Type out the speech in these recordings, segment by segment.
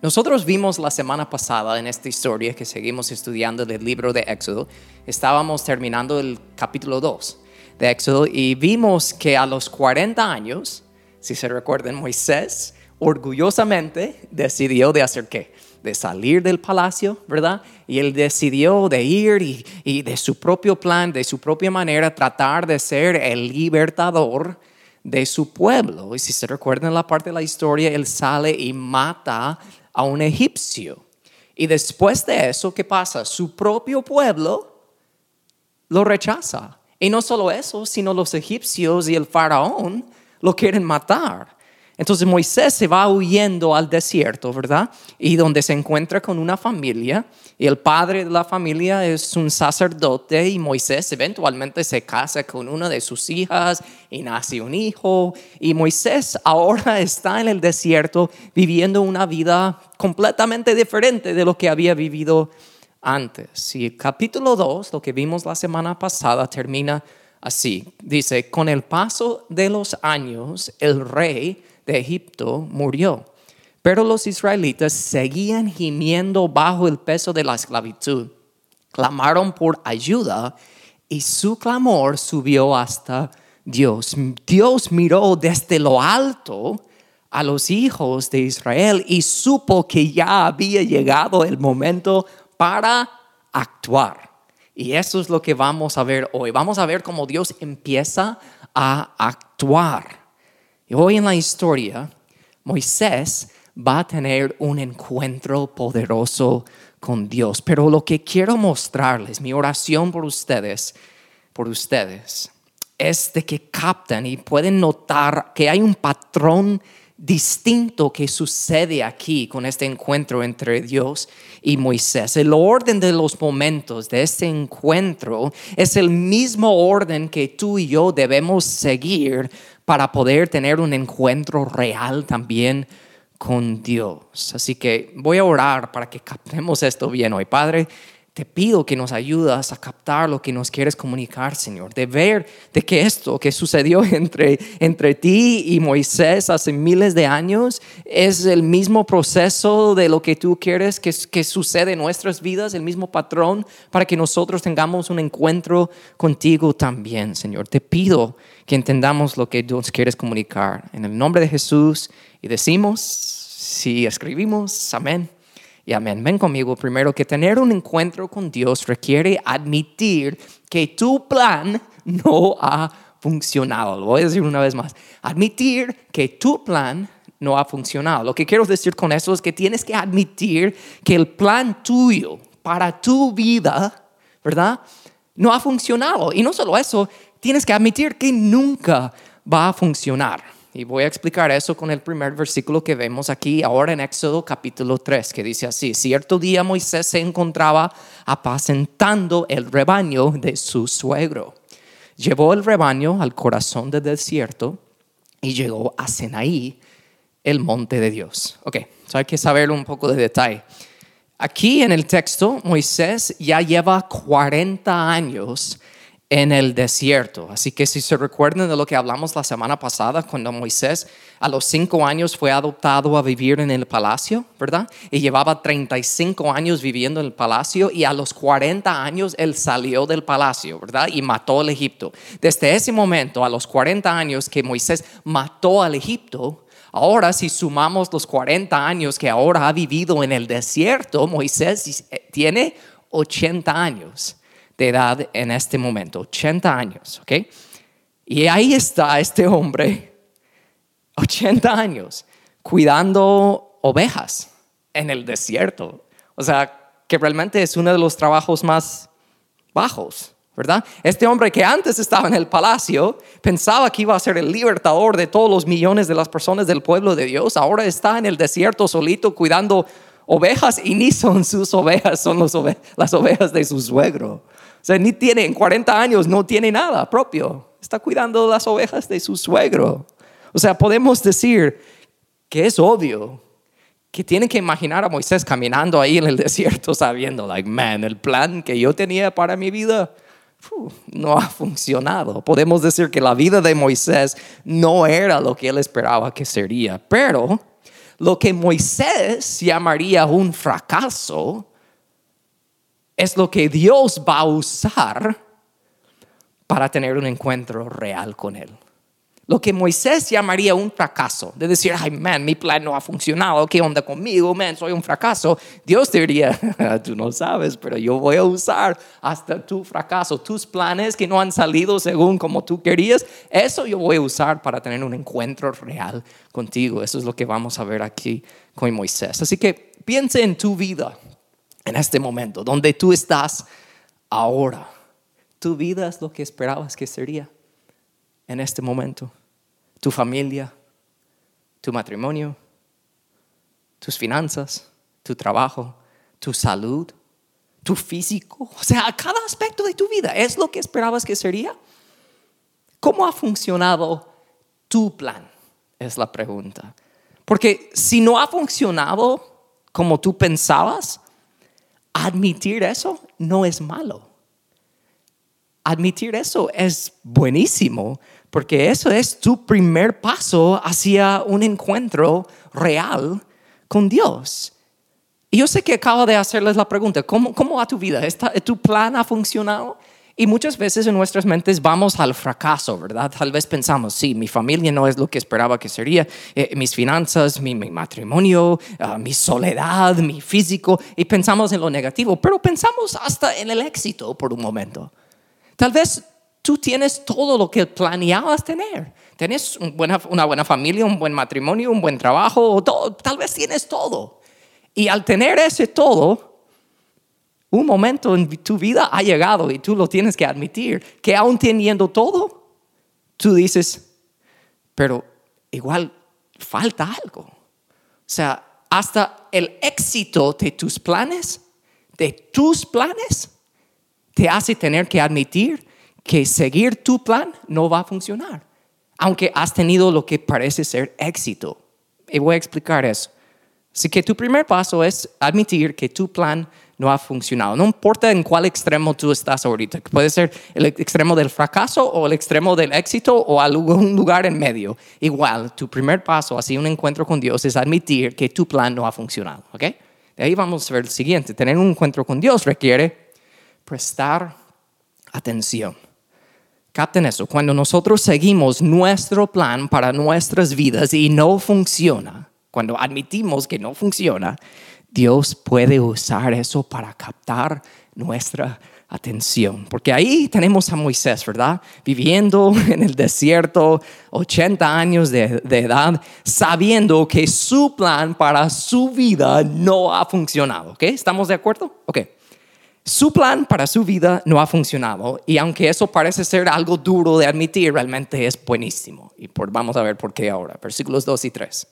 Nosotros vimos la semana pasada en esta historia que seguimos estudiando del libro de Éxodo, estábamos terminando el capítulo 2 de Éxodo y vimos que a los 40 años, si se recuerdan, Moisés orgullosamente decidió de hacer qué? De salir del palacio, ¿verdad? Y él decidió de ir y, y de su propio plan, de su propia manera, tratar de ser el libertador de su pueblo. Y si se recuerdan la parte de la historia, él sale y mata a un egipcio. Y después de eso, ¿qué pasa? Su propio pueblo lo rechaza. Y no solo eso, sino los egipcios y el faraón lo quieren matar. Entonces Moisés se va huyendo al desierto, ¿verdad? Y donde se encuentra con una familia, y el padre de la familia es un sacerdote, y Moisés eventualmente se casa con una de sus hijas, y nace un hijo, y Moisés ahora está en el desierto viviendo una vida completamente diferente de lo que había vivido antes. Y el capítulo 2, lo que vimos la semana pasada, termina así. Dice, con el paso de los años, el rey de Egipto murió. Pero los israelitas seguían gimiendo bajo el peso de la esclavitud. Clamaron por ayuda y su clamor subió hasta Dios. Dios miró desde lo alto a los hijos de Israel y supo que ya había llegado el momento para actuar. Y eso es lo que vamos a ver hoy. Vamos a ver cómo Dios empieza a actuar. Y hoy en la historia, Moisés va a tener un encuentro poderoso con Dios. Pero lo que quiero mostrarles, mi oración por ustedes, por ustedes, es de que captan y pueden notar que hay un patrón distinto que sucede aquí con este encuentro entre Dios y Moisés. El orden de los momentos de este encuentro es el mismo orden que tú y yo debemos seguir para poder tener un encuentro real también con Dios. Así que voy a orar para que captemos esto bien hoy. Padre, te pido que nos ayudas a captar lo que nos quieres comunicar, Señor, de ver de que esto que sucedió entre, entre ti y Moisés hace miles de años es el mismo proceso de lo que tú quieres que, que sucede en nuestras vidas, el mismo patrón, para que nosotros tengamos un encuentro contigo también, Señor. Te pido que entendamos lo que nos quieres comunicar. En el nombre de Jesús y decimos, si escribimos, amén y amén. Ven conmigo primero que tener un encuentro con Dios requiere admitir que tu plan no ha funcionado. Lo voy a decir una vez más. Admitir que tu plan no ha funcionado. Lo que quiero decir con eso es que tienes que admitir que el plan tuyo para tu vida, ¿verdad? No ha funcionado. Y no solo eso, tienes que admitir que nunca va a funcionar. Y voy a explicar eso con el primer versículo que vemos aquí ahora en Éxodo capítulo 3, que dice así, cierto día Moisés se encontraba apacentando el rebaño de su suegro. Llevó el rebaño al corazón del desierto y llegó a Senaí, el monte de Dios. Ok, hay que saber un poco de detalle. Aquí en el texto, Moisés ya lleva 40 años en el desierto. Así que si se recuerdan de lo que hablamos la semana pasada, cuando Moisés a los cinco años fue adoptado a vivir en el palacio, ¿verdad? Y llevaba 35 años viviendo en el palacio y a los 40 años él salió del palacio, ¿verdad? Y mató al Egipto. Desde ese momento, a los 40 años que Moisés mató al Egipto, Ahora, si sumamos los 40 años que ahora ha vivido en el desierto, Moisés tiene 80 años de edad en este momento, 80 años, ¿ok? Y ahí está este hombre, 80 años, cuidando ovejas en el desierto. O sea, que realmente es uno de los trabajos más bajos, ¿verdad? Este hombre que antes estaba en el palacio, pensaba que iba a ser el libertador de todos los millones de las personas del pueblo de Dios, ahora está en el desierto solito cuidando ovejas y ni son sus ovejas, son las ovejas de su suegro. O sea, ni tiene, en 40 años no tiene nada propio. Está cuidando las ovejas de su suegro. O sea, podemos decir que es obvio que tienen que imaginar a Moisés caminando ahí en el desierto sabiendo, like, man, el plan que yo tenía para mi vida no ha funcionado. Podemos decir que la vida de Moisés no era lo que él esperaba que sería, pero lo que Moisés llamaría un fracaso es lo que Dios va a usar para tener un encuentro real con Él. Lo que Moisés llamaría un fracaso, de decir, ay, man, mi plan no ha funcionado, ¿qué onda conmigo? Man, soy un fracaso. Dios diría, tú no sabes, pero yo voy a usar hasta tu fracaso, tus planes que no han salido según como tú querías, eso yo voy a usar para tener un encuentro real contigo. Eso es lo que vamos a ver aquí con Moisés. Así que piense en tu vida en este momento, donde tú estás ahora. Tu vida es lo que esperabas que sería en este momento. Tu familia, tu matrimonio, tus finanzas, tu trabajo, tu salud, tu físico, o sea, cada aspecto de tu vida es lo que esperabas que sería. ¿Cómo ha funcionado tu plan? Es la pregunta. Porque si no ha funcionado como tú pensabas, admitir eso no es malo. Admitir eso es buenísimo, porque eso es tu primer paso hacia un encuentro real con Dios. Y yo sé que acabo de hacerles la pregunta, ¿cómo, cómo va tu vida? ¿Tu plan ha funcionado? Y muchas veces en nuestras mentes vamos al fracaso, ¿verdad? Tal vez pensamos, sí, mi familia no es lo que esperaba que sería, eh, mis finanzas, mi, matrimonio, ah, mi soledad, mi físico, y pensamos en lo negativo, pero pensamos hasta en el éxito por un momento. Tal vez tú tienes todo lo que planeabas tener. Tienes una buena familia, un buen matrimonio, un buen trabajo, tal vez tienes todo. Y al tener ese todo, un momento en tu vida ha llegado y tú lo tienes que admitir, que aún teniendo todo, tú dices, pero igual falta algo. O sea, hasta el éxito de tus planes, de tus planes, te hace tener que admitir que seguir tu plan no va a funcionar, aunque has tenido lo que parece ser éxito. Y voy a explicar eso. Así que tu primer paso es admitir que tu plan no ha funcionado. No importa en cuál extremo tú estás ahorita. Puede ser el extremo del fracaso o el extremo del éxito o algún lugar en medio. Igual, tu primer paso hacia un encuentro con Dios es admitir que tu plan no ha funcionado. ¿Ok? De ahí vamos a ver el siguiente. Tener un encuentro con Dios requiere prestar atención. Capten eso. Cuando nosotros seguimos nuestro plan para nuestras vidas y no funciona, cuando admitimos que no funciona, Dios puede usar eso para captar nuestra atención. Porque ahí tenemos a Moisés, ¿verdad? Viviendo en el desierto, 80 años de, edad, sabiendo que su plan para su vida no ha funcionado. ¿Ok? ¿Estamos de acuerdo? Ok. Su plan para su vida no ha funcionado y aunque eso parece ser algo duro de admitir, realmente es buenísimo. Y por, vamos a ver por qué ahora. Versículos 2 y 3.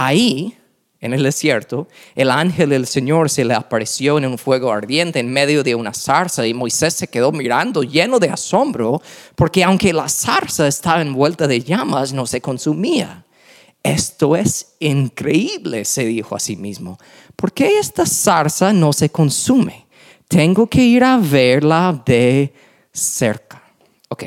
Ahí en el desierto, el ángel del Señor se le apareció en un fuego ardiente en medio de una zarza y Moisés se quedó mirando lleno de asombro porque aunque la zarza estaba envuelta de llamas, no se consumía. Esto es increíble, se dijo a sí mismo. ¿Por qué esta zarza no se consume? Tengo que ir a verla de cerca. Ok,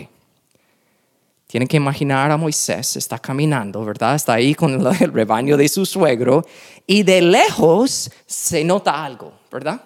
tienen que imaginar a Moisés, está caminando, ¿verdad? Está ahí con el rebaño de su suegro y de lejos se nota algo, ¿verdad?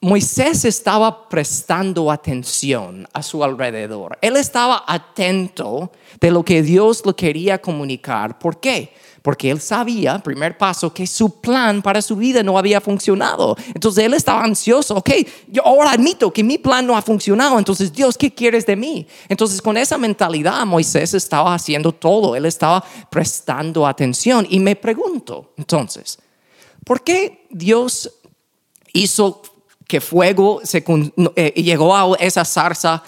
Moisés estaba prestando atención a su alrededor. Él estaba atento de lo que Dios le quería comunicar. ¿Por qué? Porque él sabía, primer paso, que su plan para su vida no había funcionado. Entonces él estaba ansioso, ok, yo ahora admito que mi plan no ha funcionado, entonces Dios, ¿qué quieres de mí? Entonces con esa mentalidad Moisés estaba haciendo todo, él estaba prestando atención y me pregunto, entonces, ¿por qué Dios hizo que fuego se, eh, llegó a esa zarza?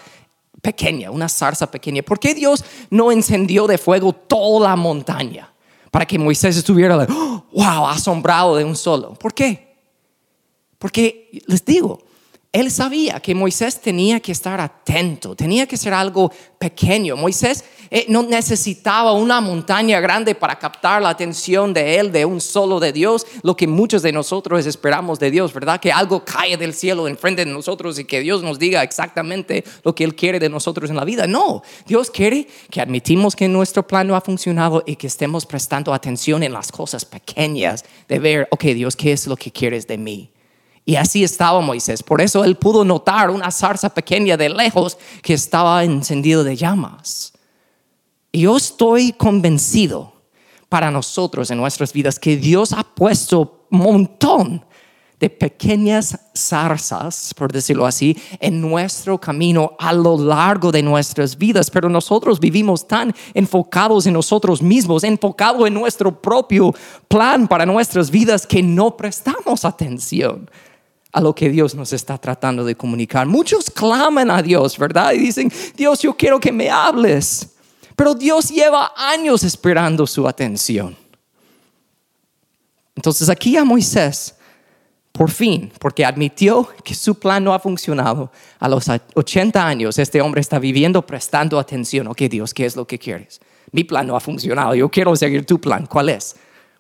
pequeña, una zarza pequeña. ¿Por qué Dios no encendió de fuego toda la montaña? Para que Moisés estuviera, wow, asombrado de un solo. ¿Por qué? Porque les digo, él sabía que Moisés tenía que estar atento, tenía que ser algo pequeño. Moisés eh, no necesitaba una montaña grande para captar la atención de él, de un solo de Dios, lo que muchos de nosotros esperamos de Dios, ¿verdad? Que algo cae del cielo enfrente de nosotros y que Dios nos diga exactamente lo que Él quiere de nosotros en la vida. No, Dios quiere que admitimos que nuestro plan no ha funcionado y que estemos prestando atención en las cosas pequeñas, de ver, ok, Dios, ¿qué es lo que quieres de mí? Y así estaba Moisés. Por eso él pudo notar una zarza pequeña de lejos que estaba encendido de llamas. Y yo estoy convencido para nosotros en nuestras vidas que Dios ha puesto un montón de pequeñas zarzas, por decirlo así, en nuestro camino a lo largo de nuestras vidas. Pero nosotros vivimos tan enfocados en nosotros mismos, enfocados en nuestro propio plan para nuestras vidas, que no prestamos atención a lo que Dios nos está tratando de comunicar. Muchos claman a Dios, ¿verdad? Y dicen, Dios, yo quiero que me hables. Pero Dios lleva años esperando su atención. Entonces aquí a Moisés, por fin, porque admitió que su plan no ha funcionado, a los 80 años este hombre está viviendo prestando atención. Ok, Dios, ¿qué es lo que quieres? Mi plan no ha funcionado, yo quiero seguir tu plan. ¿Cuál es?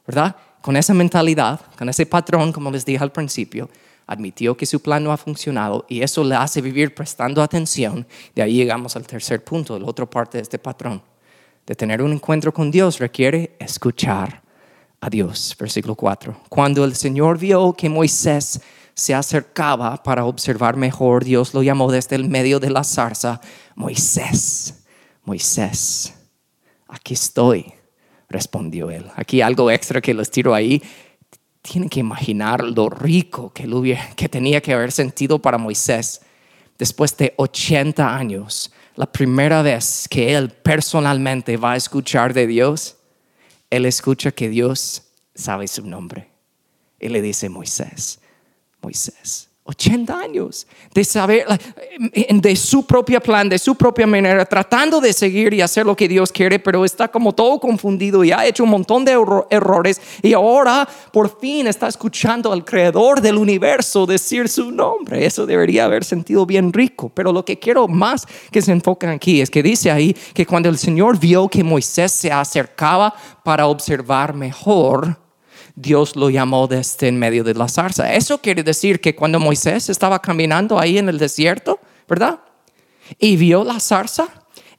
¿Verdad? Con esa mentalidad, con ese patrón, como les dije al principio, admitió que su plan no ha funcionado y eso le hace vivir prestando atención. De ahí llegamos al tercer punto, la otra parte de este patrón. De tener un encuentro con Dios requiere escuchar a Dios. Versículo 4. Cuando el Señor vio que Moisés se acercaba para observar mejor, Dios lo llamó desde el medio de la zarza, Moisés, Moisés, aquí estoy, respondió él. Aquí algo extra que les tiro ahí tienen que imaginar lo rico que, que tenía que haber sentido para Moisés después de 80 años. La primera vez que él personalmente va a escuchar de Dios, él escucha que Dios sabe su nombre. Y le dice Moisés, Moisés, 80 años de saber, de su propio plan, de su propia manera, tratando de seguir y hacer lo que Dios quiere, pero está como todo confundido y ha hecho un montón de errores y ahora por fin está escuchando al creador del universo decir su nombre. Eso debería haber sentido bien rico, pero lo que quiero más que se enfoquen aquí es que dice ahí que cuando el Señor vio que Moisés se acercaba para observar mejor, Dios lo llamó desde en medio de la zarza. Eso quiere decir que cuando Moisés estaba caminando ahí en el desierto, ¿verdad? Y vio la zarza,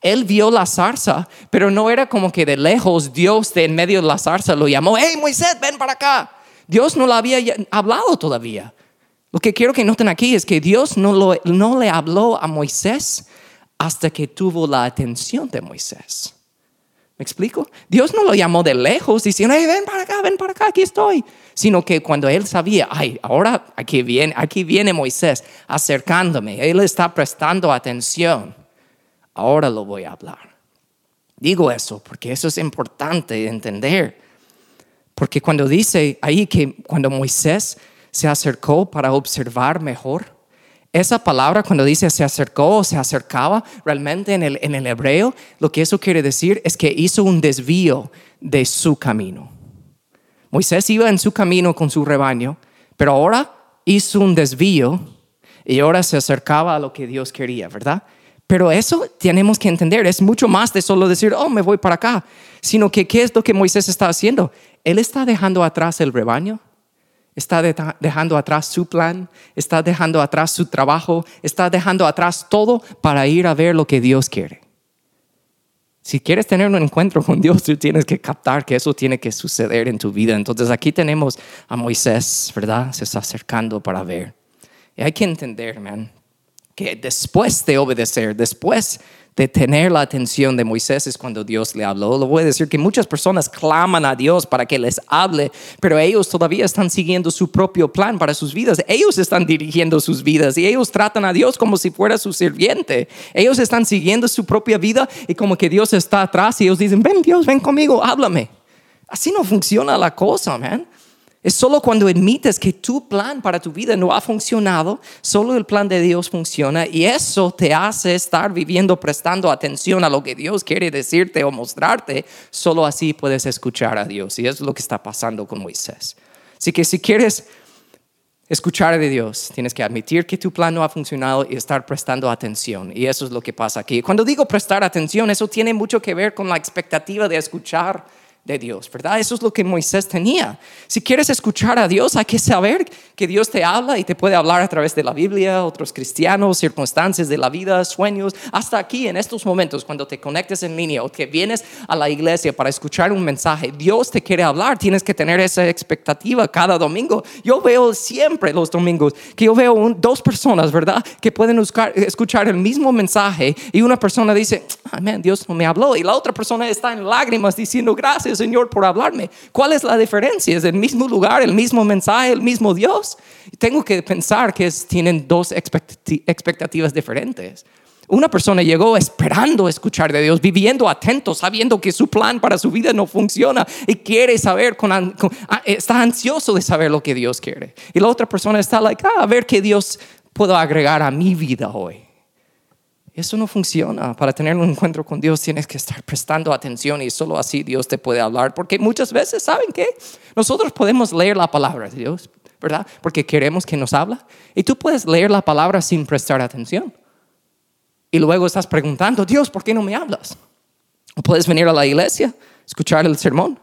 él vio la zarza, pero no era como que de lejos Dios de en medio de la zarza lo llamó, hey Moisés, ven para acá. Dios no lo había hablado todavía. Lo que quiero que noten aquí es que Dios no, lo, no le habló a Moisés hasta que tuvo la atención de Moisés. ¿Me explico? Dios no lo llamó de lejos diciendo, ven para acá, ven para acá, aquí estoy. Sino que cuando él sabía, ay, ahora aquí viene, aquí viene Moisés acercándome, él está prestando atención, ahora lo voy a hablar. Digo eso porque eso es importante entender. Porque cuando dice ahí que cuando Moisés se acercó para observar mejor, esa palabra cuando dice se acercó o se acercaba, realmente en el, en el hebreo, lo que eso quiere decir es que hizo un desvío de su camino. Moisés iba en su camino con su rebaño, pero ahora hizo un desvío y ahora se acercaba a lo que Dios quería, ¿verdad? Pero eso tenemos que entender, es mucho más de solo decir, oh, me voy para acá, sino que ¿qué es lo que Moisés está haciendo? Él está dejando atrás el rebaño Está dejando atrás su plan, está dejando atrás su trabajo, está dejando atrás todo para ir a ver lo que Dios quiere. Si quieres tener un encuentro con Dios, tú tienes que captar que eso tiene que suceder en tu vida. Entonces aquí tenemos a Moisés, ¿verdad? Se está acercando para ver. Y hay que entender, man, que después de obedecer, después de tener la atención de Moisés es cuando Dios le habló. Lo voy a decir que muchas personas claman a Dios para que les hable, pero ellos todavía están siguiendo su propio plan para sus vidas. Ellos están dirigiendo sus vidas y ellos tratan a Dios como si fuera su sirviente. Ellos están siguiendo su propia vida y como que Dios está atrás y ellos dicen, ven Dios, ven conmigo, háblame. Así no funciona la cosa, man. Es solo cuando admites que tu plan para tu vida no ha funcionado, solo el plan de Dios funciona y eso te hace estar viviendo prestando atención a lo que Dios quiere decirte o mostrarte. Solo así puedes escuchar a Dios y es lo que está pasando con Moisés. Así que si quieres escuchar de Dios, tienes que admitir que tu plan no ha funcionado y estar prestando atención. Y eso es lo que pasa aquí. Cuando digo prestar atención, eso tiene mucho que ver con la expectativa de escuchar de Dios, ¿verdad? Eso es lo que Moisés tenía. Si quieres escuchar a Dios, hay que saber que Dios te habla y te puede hablar a través de la Biblia, otros cristianos, circunstancias de la vida, sueños, hasta aquí en estos momentos cuando te conectes en línea o que vienes a la iglesia para escuchar un mensaje, Dios te quiere hablar, tienes que tener esa expectativa cada domingo. Yo veo siempre los domingos que yo veo dos personas, ¿verdad? Que pueden escuchar el mismo mensaje y una persona dice, amén, Dios no me habló y la otra persona está en lágrimas diciendo gracias Señor, por hablarme. ¿Cuál es la diferencia? ¿Es el mismo lugar, el mismo mensaje, el mismo Dios? Tengo que pensar que tienen dos expectativas diferentes. Una persona llegó esperando escuchar de Dios, viviendo atento, sabiendo que su plan para su vida no funciona y quiere saber, con, ah, está ansioso de saber lo que Dios quiere. Y la otra persona está like, ah, a ver qué Dios puedo agregar a mi vida hoy. Eso no funciona. Para tener un encuentro con Dios tienes que estar prestando atención y solo así Dios te puede hablar. Porque muchas veces, ¿saben qué? Nosotros podemos leer la palabra de Dios, ¿verdad? Porque queremos que nos habla. Y tú puedes leer la palabra sin prestar atención. Y luego estás preguntando, Dios, ¿por qué no me hablas? O puedes venir a la iglesia, escuchar el sermón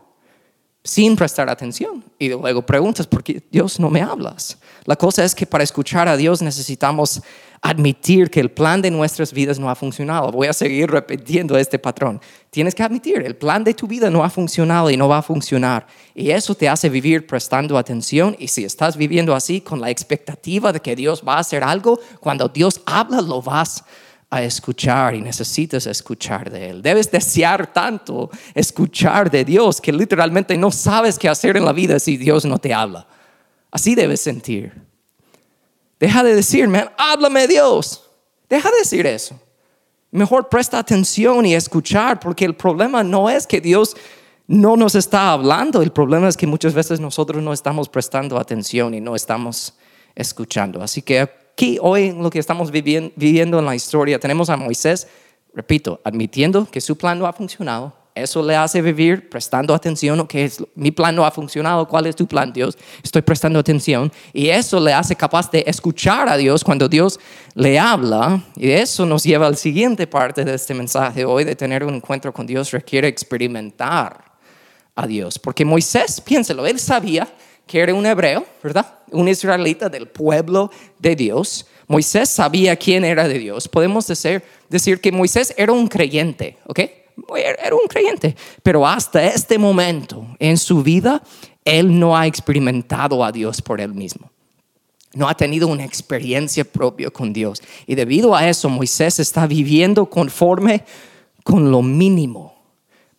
sin prestar atención. Y luego preguntas, ¿por qué Dios no me hablas? La cosa es que para escuchar a Dios necesitamos admitir que el plan de nuestras vidas no ha funcionado. Voy a seguir repitiendo este patrón. Tienes que admitir, el plan de tu vida no ha funcionado y no va a funcionar. Y eso te hace vivir prestando atención. Y si estás viviendo así con la expectativa de que Dios va a hacer algo, cuando Dios habla lo vas a escuchar y necesitas escuchar de Él. Debes desear tanto escuchar de Dios que literalmente no sabes qué hacer en la vida si Dios no te habla. Así debes sentir. Deja de decir, man, háblame Dios. Deja de decir eso. Mejor presta atención y escuchar, porque el problema no es que Dios no nos está hablando, el problema es que muchas veces nosotros no estamos prestando atención y no estamos escuchando. Así que aquí, hoy, en lo que estamos viviendo en la historia, tenemos a Moisés, repito, admitiendo que su plan no ha funcionado, eso le hace vivir prestando atención, que mi plan no ha funcionado, ¿cuál es tu plan, Dios? Estoy prestando atención. Y eso le hace capaz de escuchar a Dios cuando Dios le habla. Y eso nos lleva al siguiente parte de este mensaje hoy, de tener un encuentro con Dios requiere experimentar a Dios. Porque Moisés, piénselo, él sabía que era un hebreo, ¿verdad? Un israelita del pueblo de Dios. Moisés sabía quién era de Dios. Podemos decir, decir que Moisés era un creyente, ¿ok? era un creyente, pero hasta este momento en su vida, él no ha experimentado a Dios por él mismo. No ha tenido una experiencia propia con Dios. Y debido a eso, Moisés está viviendo conforme con lo mínimo.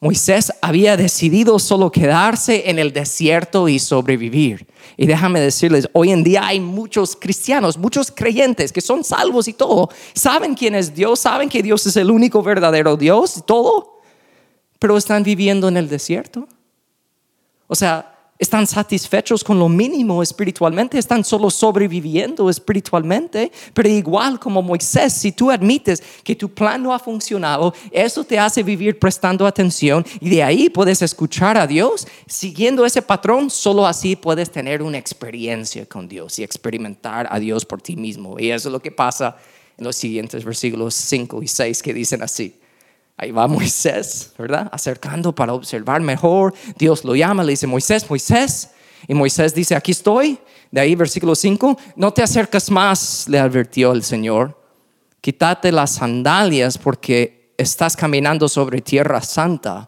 Moisés había decidido solo quedarse en el desierto y sobrevivir. Y déjame decirles, hoy en día hay muchos cristianos, muchos creyentes que son salvos y todo. Saben quién es Dios, saben que Dios es el único verdadero Dios y todo pero están viviendo en el desierto. O sea, están satisfechos con lo mínimo espiritualmente, están solo sobreviviendo espiritualmente, pero igual como Moisés, si tú admites que tu plan no ha funcionado, eso te hace vivir prestando atención y de ahí puedes escuchar a Dios, siguiendo ese patrón, solo así puedes tener una experiencia con Dios y experimentar a Dios por ti mismo. Y eso es lo que pasa en los siguientes versículos 5 y 6 que dicen así. Ahí va Moisés, ¿verdad? Acercando para observar mejor. Dios lo llama, le dice, Moisés, Moisés. Y Moisés dice, aquí estoy. De ahí versículo 5, no te acercas más, le advirtió el Señor. Quítate las sandalias porque estás caminando sobre tierra santa.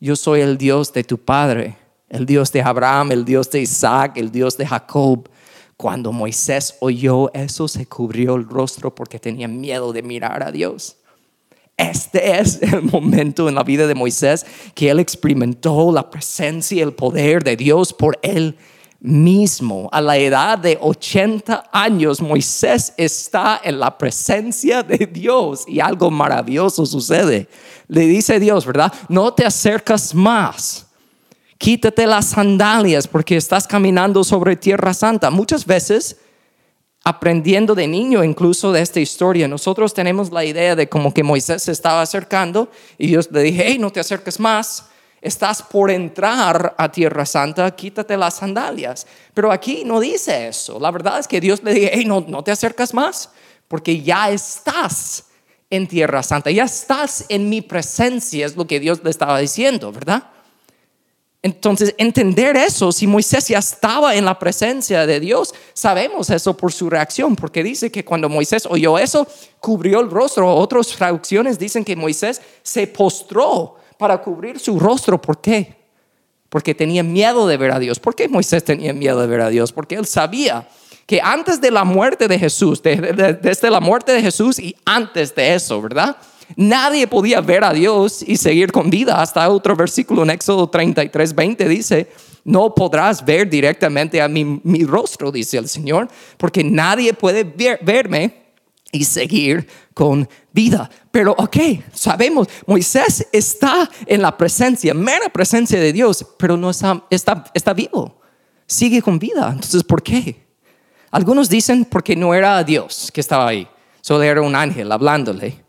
Yo soy el Dios de tu padre, el Dios de Abraham, el Dios de Isaac, el Dios de Jacob. Cuando Moisés oyó eso, se cubrió el rostro porque tenía miedo de mirar a Dios. Este es el momento en la vida de Moisés que él experimentó la presencia y el poder de Dios por él mismo. A la edad de 80 años, Moisés está en la presencia de Dios y algo maravilloso sucede. Le dice Dios, ¿verdad? No te acercas más. Quítate las sandalias porque estás caminando sobre tierra santa. Muchas veces aprendiendo de niño incluso de esta historia, nosotros tenemos la idea de como que Moisés se estaba acercando y Dios le dije, hey, no te acerques más. estás por entrar a Tierra Santa, quítate las sandalias. Pero aquí no dice eso. La verdad es que Dios le dice, hey, no, no te acercas más, porque ya estás en Tierra Santa, ya estás en mi presencia, es lo que Dios le estaba diciendo, ¿verdad? Entonces, entender eso, si Moisés ya estaba en la presencia de Dios, sabemos eso por su reacción, porque dice que cuando Moisés oyó eso, cubrió el rostro. Otras traducciones dicen que Moisés se postró para cubrir su rostro. ¿Por qué? Porque tenía miedo de ver a Dios. ¿Por qué Moisés tenía miedo de ver a Dios? Porque él sabía que antes de la muerte de Jesús, desde la muerte de Jesús y antes de eso, ¿verdad? Nadie podía ver a Dios y seguir con vida. Hasta otro versículo en Éxodo 33, 20 dice, no podrás ver directamente a mi, rostro, dice el Señor, porque nadie puede verme y seguir con vida. Pero ok, sabemos, Moisés está en la presencia, mera presencia de Dios, pero no está, está, está vivo, sigue con vida. Entonces, ¿por qué? Algunos dicen porque no era Dios que estaba ahí, solo era un ángel hablándole.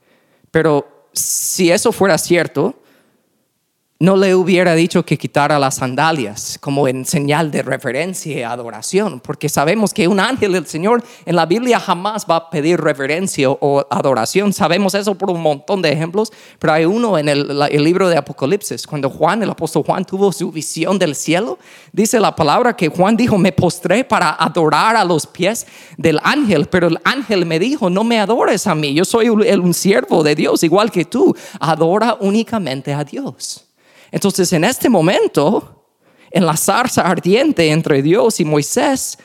Pero si eso fuera cierto, no le hubiera dicho que quitara las sandalias como en señal de reverencia y adoración, porque sabemos que un ángel del Señor en la Biblia jamás va a pedir reverencia o adoración. Sabemos eso por un montón de ejemplos, pero hay uno en el, libro de Apocalipsis, cuando Juan, el apóstol Juan, tuvo su visión del cielo, dice la palabra que Juan dijo, me postré para adorar a los pies del ángel, pero el ángel me dijo, no me adores a mí, yo soy un siervo de Dios, igual que tú, adora únicamente a Dios. Entonces, en este momento, en la zarza ardiente entre Dios y Moisés,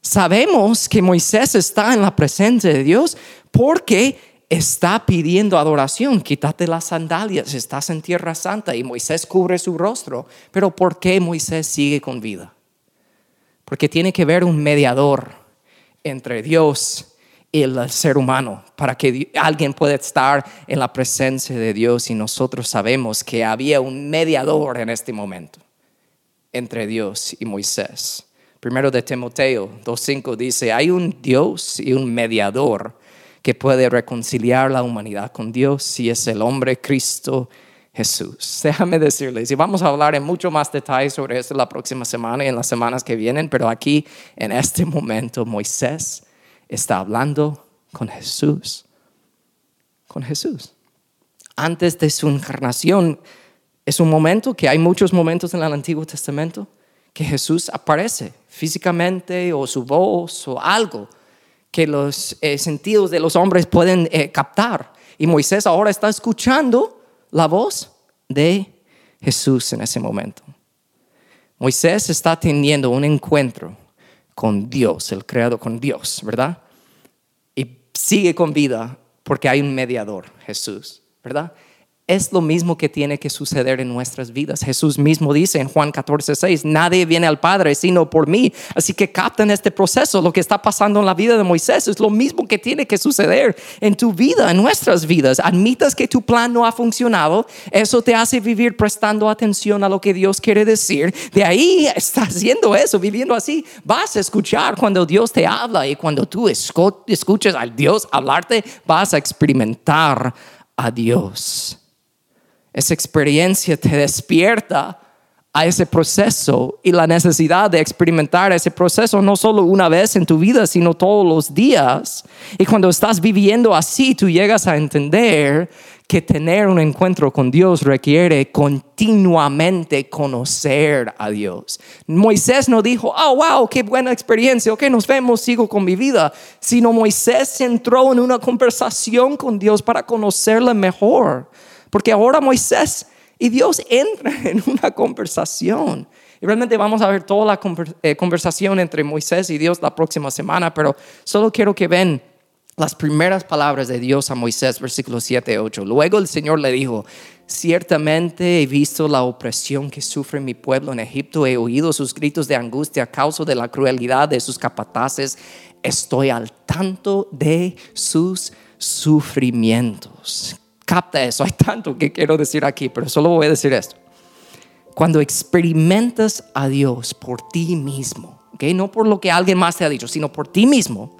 sabemos que Moisés está en la presencia de Dios porque está pidiendo adoración. Quítate las sandalias, estás en tierra santa y Moisés cubre su rostro. Pero ¿por qué Moisés sigue con vida? Porque tiene que ver un mediador entre Dios el ser humano, para que alguien pueda estar en la presencia de Dios y nosotros sabemos que había un mediador en este momento entre Dios y Moisés. Primero de Timoteo 2.5 dice, hay un Dios y un mediador que puede reconciliar la humanidad con Dios y es el hombre Cristo Jesús. Déjame decirles, y vamos a hablar en mucho más detalle sobre esto la próxima semana y en las semanas que vienen, pero aquí en este momento Moisés está hablando con Jesús. Con Jesús. Antes de su encarnación, es un momento que hay muchos momentos en el Antiguo Testamento que Jesús aparece físicamente o su voz o algo que los eh, sentidos de los hombres pueden eh, captar. Y Moisés ahora está escuchando la voz de Jesús en ese momento. Moisés está teniendo un encuentro con Dios, el creado con Dios, ¿verdad? Y sigue con vida porque hay un mediador, Jesús, ¿verdad? Es lo mismo que tiene que suceder en nuestras vidas. Jesús mismo dice en Juan 14, 6, nadie viene al Padre sino por mí. Así que captan este proceso. Lo que está pasando en la vida de Moisés es lo mismo que tiene que suceder en tu vida, en nuestras vidas. Admitas que tu plan no ha funcionado. Eso te hace vivir prestando atención a lo que Dios quiere decir. De ahí estás haciendo eso, viviendo así. Vas a escuchar cuando Dios te habla y cuando tú escuches al Dios hablarte, vas a experimentar a Dios. Esa experiencia te despierta a ese proceso y la necesidad de experimentar ese proceso no solo una vez en tu vida, sino todos los días. Y cuando estás viviendo así, tú llegas a entender que tener un encuentro con Dios requiere continuamente conocer a Dios. Moisés no dijo, oh, wow, qué buena experiencia, ok, nos vemos, sigo con mi vida, sino Moisés entró en una conversación con Dios para conocerle mejor porque ahora Moisés y Dios entran en una conversación. Y realmente vamos a ver toda la eh, conversación entre Moisés y Dios la próxima semana, pero solo quiero que ven las primeras palabras de Dios a Moisés, versículos 7 y 8. Luego el Señor le dijo, ciertamente he visto la opresión que sufre mi pueblo en Egipto, he oído sus gritos de angustia a causa de la crueldad de sus capataces, estoy al tanto de sus sufrimientos capta eso. Hay tanto que quiero decir aquí, pero solo voy a decir esto. Cuando experimentas a Dios por ti mismo, ¿okay? no por lo que alguien más te ha dicho, sino por ti mismo,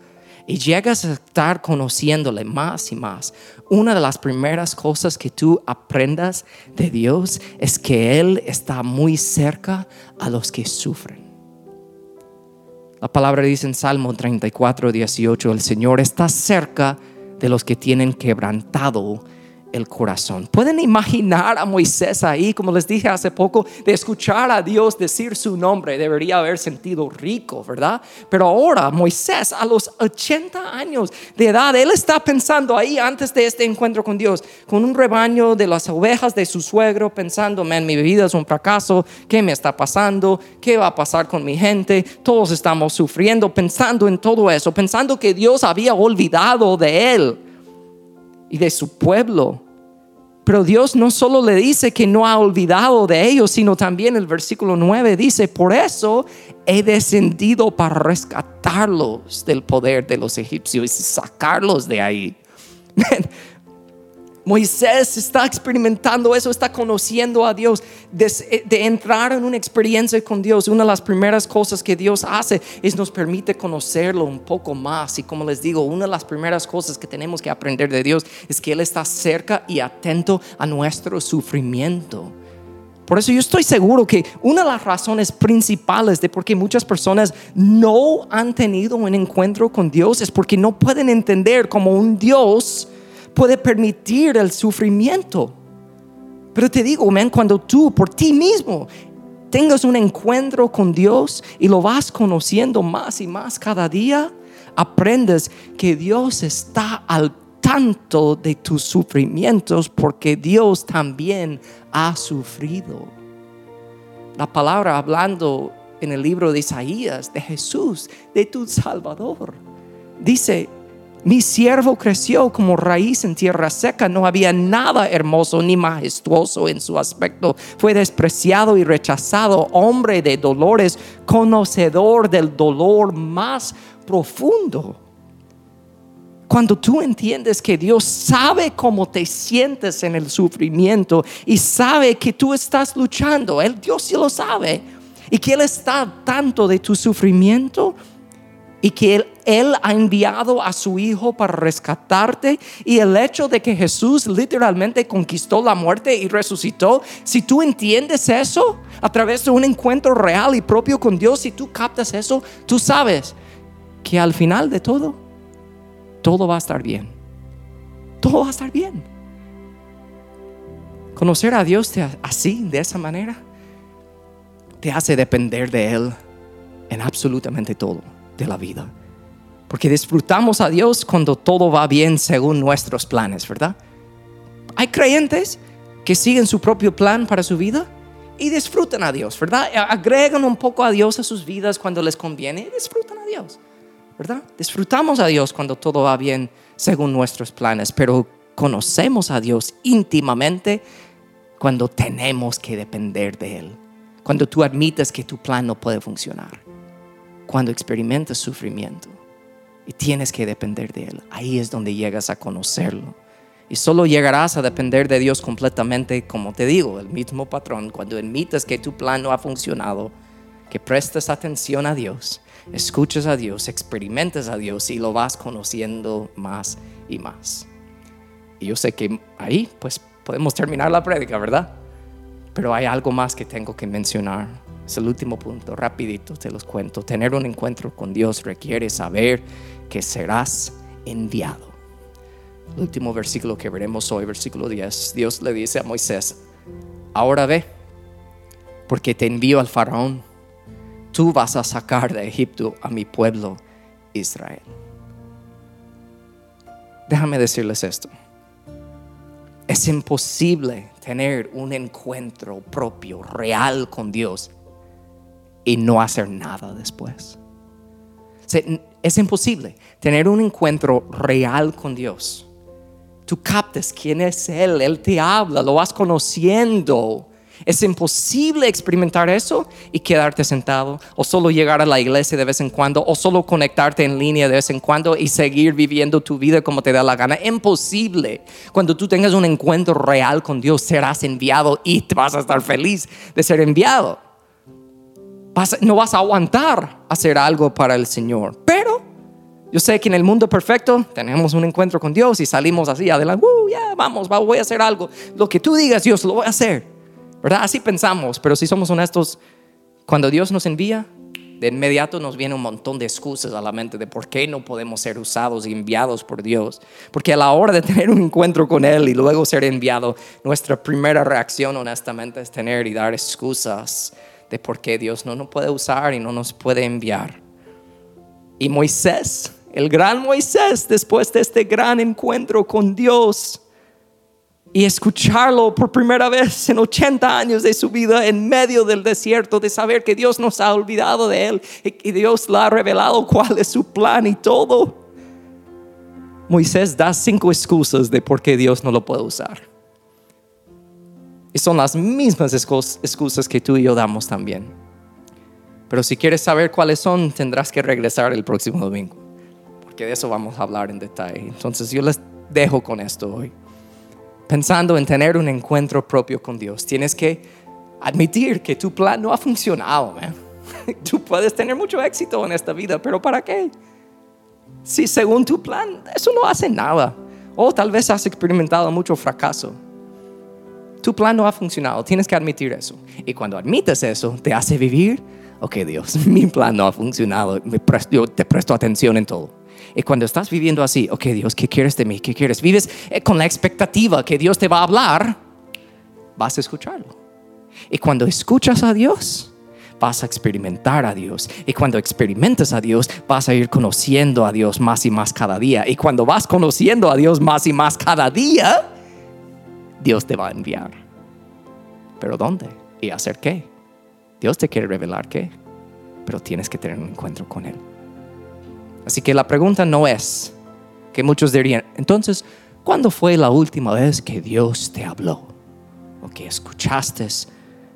y llegas a estar conociéndole más y más, una de las primeras cosas que tú aprendas de Dios es que Él está muy cerca a los que sufren. La palabra dice en Salmo 34, 18, el Señor está cerca de los que tienen quebrantado el corazón. Pueden imaginar a Moisés ahí, como les dije hace poco, de escuchar a Dios decir su nombre. Debería haber sentido rico, ¿verdad? Pero ahora Moisés, a los 80 años de edad, él está pensando ahí antes de este encuentro con Dios, con un rebaño de las ovejas de su suegro, pensando, man, mi vida es un fracaso, ¿qué me está pasando? ¿Qué va a pasar con mi gente? Todos estamos sufriendo, pensando en todo eso, pensando que Dios había olvidado de él y de su pueblo. Pero Dios no solo le dice que no ha olvidado de ellos, sino también el versículo 9 dice, por eso he descendido para rescatarlos del poder de los egipcios y sacarlos de ahí. Moisés está experimentando eso, está conociendo a Dios, de, entrar en una experiencia con Dios. Una de las primeras cosas que Dios hace es nos permite conocerlo un poco más. Y como les digo, una de las primeras cosas que tenemos que aprender de Dios es que Él está cerca y atento a nuestro sufrimiento. Por eso yo estoy seguro que una de las razones principales de por qué muchas personas no han tenido un encuentro con Dios es porque no pueden entender como un Dios puede permitir el sufrimiento. Pero te digo, man, cuando tú por ti mismo tengas un encuentro con Dios y lo vas conociendo más y más cada día, aprendes que Dios está al tanto de tus sufrimientos porque Dios también ha sufrido. La palabra hablando en el libro de Isaías de Jesús, de tu Salvador, dice, mi siervo creció como raíz en tierra seca, no había nada hermoso ni majestuoso en su aspecto. Fue despreciado y rechazado, hombre de dolores, conocedor del dolor más profundo. Cuando tú entiendes que Dios sabe cómo te sientes en el sufrimiento y sabe que tú estás luchando, el Dios sí lo sabe, y que Él está tanto de tu sufrimiento, y que él, ha enviado a su Hijo para rescatarte y el hecho de que Jesús literalmente conquistó la muerte y resucitó, si tú entiendes eso a través de un encuentro real y propio con Dios, si tú captas eso, tú sabes que al final de todo, todo va a estar bien. Todo va a estar bien. Conocer a Dios así, de esa manera, te hace depender de Él en absolutamente todo de la vida. Porque disfrutamos a Dios cuando todo va bien según nuestros planes, ¿verdad? Hay creyentes que siguen su propio plan para su vida y disfrutan a Dios, ¿verdad? Agregan un poco a Dios a sus vidas cuando les conviene y disfrutan a Dios, ¿verdad? Disfrutamos a Dios cuando todo va bien según nuestros planes, pero conocemos a Dios íntimamente cuando tenemos que depender de Él, cuando tú admites que tu plan no puede funcionar cuando experimentas sufrimiento y tienes que depender de Él, ahí es donde llegas a conocerlo. Y solo llegarás a depender de Dios completamente, como te digo, el mismo patrón, cuando admitas que tu plan no ha funcionado, que prestes atención a Dios, escuches a Dios, experimentes a Dios y lo vas conociendo más y más. Y yo sé que ahí pues podemos terminar la prédica, ¿verdad? Pero hay algo más que tengo que mencionar el último punto, rapidito te los cuento. Tener un encuentro con Dios requiere saber que serás enviado. El último versículo que veremos hoy, versículo 10, Dios le dice a Moisés, ahora ve, porque te envío al faraón, tú vas a sacar de Egipto a mi pueblo Israel. Déjame decirles esto. Es imposible tener un encuentro propio, real con Dios y no hacer nada después. Es imposible tener un encuentro real con Dios. Tú captes quién es Él, Él te habla, lo vas conociendo. Es imposible experimentar eso y quedarte sentado o solo llegar a la iglesia de vez en cuando o solo conectarte en línea de vez en cuando y seguir viviendo tu vida como te da la gana. Imposible. Cuando tú tengas un encuentro real con Dios serás enviado y vas a estar feliz de ser enviado no vas a aguantar hacer algo para el Señor. Pero Yo sé que en el mundo perfecto tenemos un encuentro con Dios y salimos así adelante, uh, ya, vamos, voy a hacer algo. Lo que tú digas, Dios, lo voy a hacer. ¿Verdad? Así pensamos, pero si somos honestos, cuando Dios nos envía, de inmediato nos viene un montón de excusas a la mente de por qué no podemos ser usados y enviados por Dios. Porque a la hora de tener un encuentro con Él y luego ser enviado, nuestra primera reacción honestamente es tener y dar excusas de por qué Dios no nos puede usar y no nos puede enviar. Y Moisés el gran Moisés, después de este gran encuentro con Dios y escucharlo por primera vez en 80 años de su vida en medio del desierto, de saber que Dios nos ha olvidado de él y Dios le ha revelado cuál es su plan y todo. Moisés da cinco excusas de por qué Dios no lo puede usar. Y son las mismas excusas que tú y yo damos también. Pero si quieres saber cuáles son, tendrás que regresar el próximo domingo de eso vamos a hablar en detalle. Entonces yo les dejo con esto hoy. Pensando en tener un encuentro propio con Dios, tienes que admitir que tu plan no ha funcionado. Tú puedes tener mucho éxito en esta vida, pero ¿para qué? Si según tu plan eso no hace nada. O tal vez has experimentado mucho fracaso. Tu plan no ha funcionado, tienes que admitir eso. Y cuando admites eso, te hace vivir, ok Dios, mi plan no ha funcionado, yo te presto atención en todo. Y cuando estás viviendo así, ok Dios, ¿qué quieres de mí? ¿Qué quieres? Vives eh, con la expectativa que Dios te va a hablar, vas a escucharlo. Y cuando escuchas a Dios, vas a experimentar a Dios. Y cuando experimentas a Dios, vas a ir conociendo a Dios más y más cada día. Y cuando vas conociendo a Dios más y más cada día, Dios te va a enviar. ¿Pero dónde? ¿Y hacer qué? Dios te quiere revelar qué. Pero tienes que tener un encuentro con Él. Así que la pregunta no es que muchos dirían, entonces, ¿cuándo fue la última vez que Dios te habló? O que escuchaste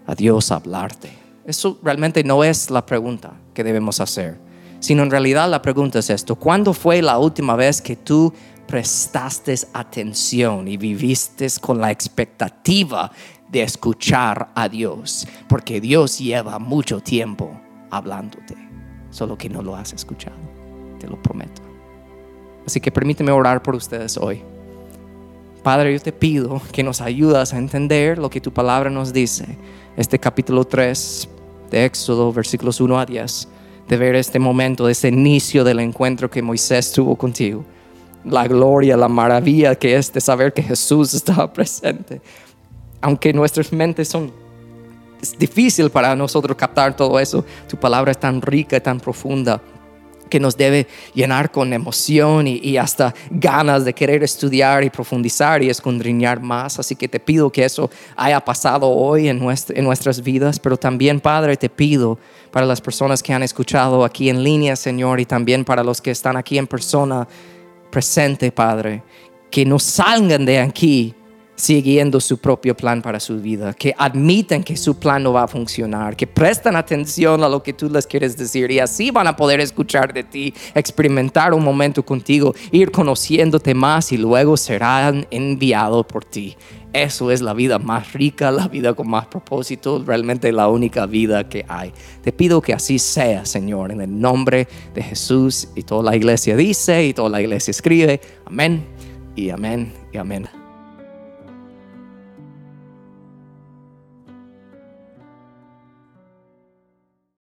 a Dios hablarte. Eso realmente no es la pregunta que debemos hacer, sino en realidad la pregunta es esto, ¿cuándo fue la última vez que tú prestaste atención y viviste con la expectativa de escuchar a Dios? Porque Dios lleva mucho tiempo hablándote, solo que no lo has escuchado lo prometo. Así que permíteme orar por ustedes hoy. Padre, yo te pido que nos ayudas a entender lo que tu palabra nos dice. Este capítulo 3 de Éxodo, versículos 1 a 10, de ver este momento, ese inicio del encuentro que Moisés tuvo contigo. La gloria, la maravilla que es de saber que Jesús estaba presente. Aunque nuestras mentes son es difícil para nosotros captar todo eso, tu palabra es tan rica y tan profunda que nos debe llenar con emoción y, hasta ganas de querer estudiar y profundizar y escondriñar más. Así que te pido que eso haya pasado hoy en, en nuestras vidas, pero también, Padre, te pido para las personas que han escuchado aquí en línea, Señor, y también para los que están aquí en persona presente, Padre, que no salgan de aquí siguiendo su propio plan para su vida, que admiten que su plan no va a funcionar, que prestan atención a lo que tú les quieres decir y así van a poder escuchar de ti, experimentar un momento contigo, ir conociéndote más y luego serán enviados por ti. Eso es la vida más rica, la vida con más propósito, realmente la única vida que hay. Te pido que así sea, Señor, en el nombre de Jesús y toda la iglesia dice y toda la iglesia escribe. Amén y amén y amén.